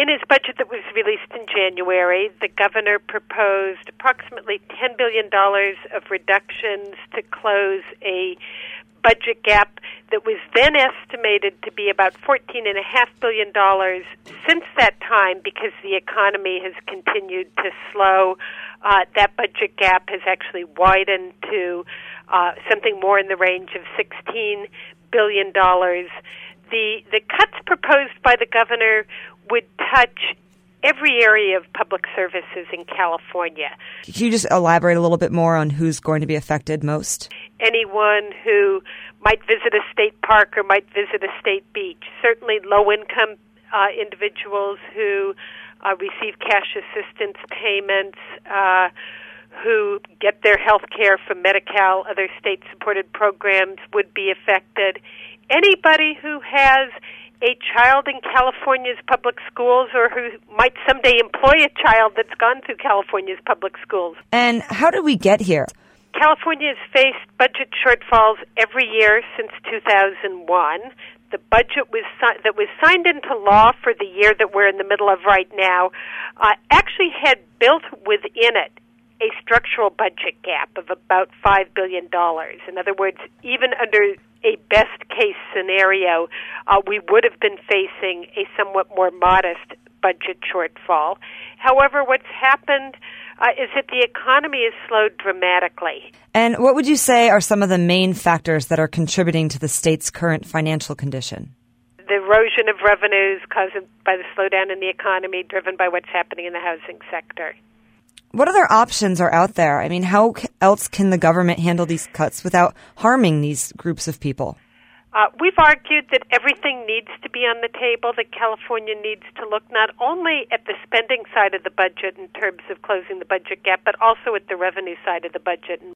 in his budget that was released in January, the governor proposed approximately $10 billion of reductions to close a budget gap that was then estimated to be about $14.5 billion since that time because the economy has continued to slow. Uh, that budget gap has actually widened to uh, something more in the range of $16 billion. The, the cuts proposed by the governor would touch every area of public services in California. Can you just elaborate a little bit more on who's going to be affected most? Anyone who might visit a state park or might visit a state beach. Certainly, low income uh, individuals who uh, receive cash assistance payments. Uh, who get their health care from Medi-Cal, other state supported programs would be affected. Anybody who has a child in California's public schools or who might someday employ a child that's gone through California's public schools. And how did we get here? California has faced budget shortfalls every year since 2001. The budget was si- that was signed into law for the year that we're in the middle of right now uh, actually had built within it a structural budget gap of about $5 billion. In other words, even under a best case scenario, uh, we would have been facing a somewhat more modest budget shortfall. However, what's happened uh, is that the economy has slowed dramatically. And what would you say are some of the main factors that are contributing to the state's current financial condition? The erosion of revenues caused by the slowdown in the economy, driven by what's happening in the housing sector. What other options are out there? I mean, how else can the government handle these cuts without harming these groups of people? Uh, we've argued that everything needs to be on the table, that California needs to look not only at the spending side of the budget in terms of closing the budget gap, but also at the revenue side of the budget.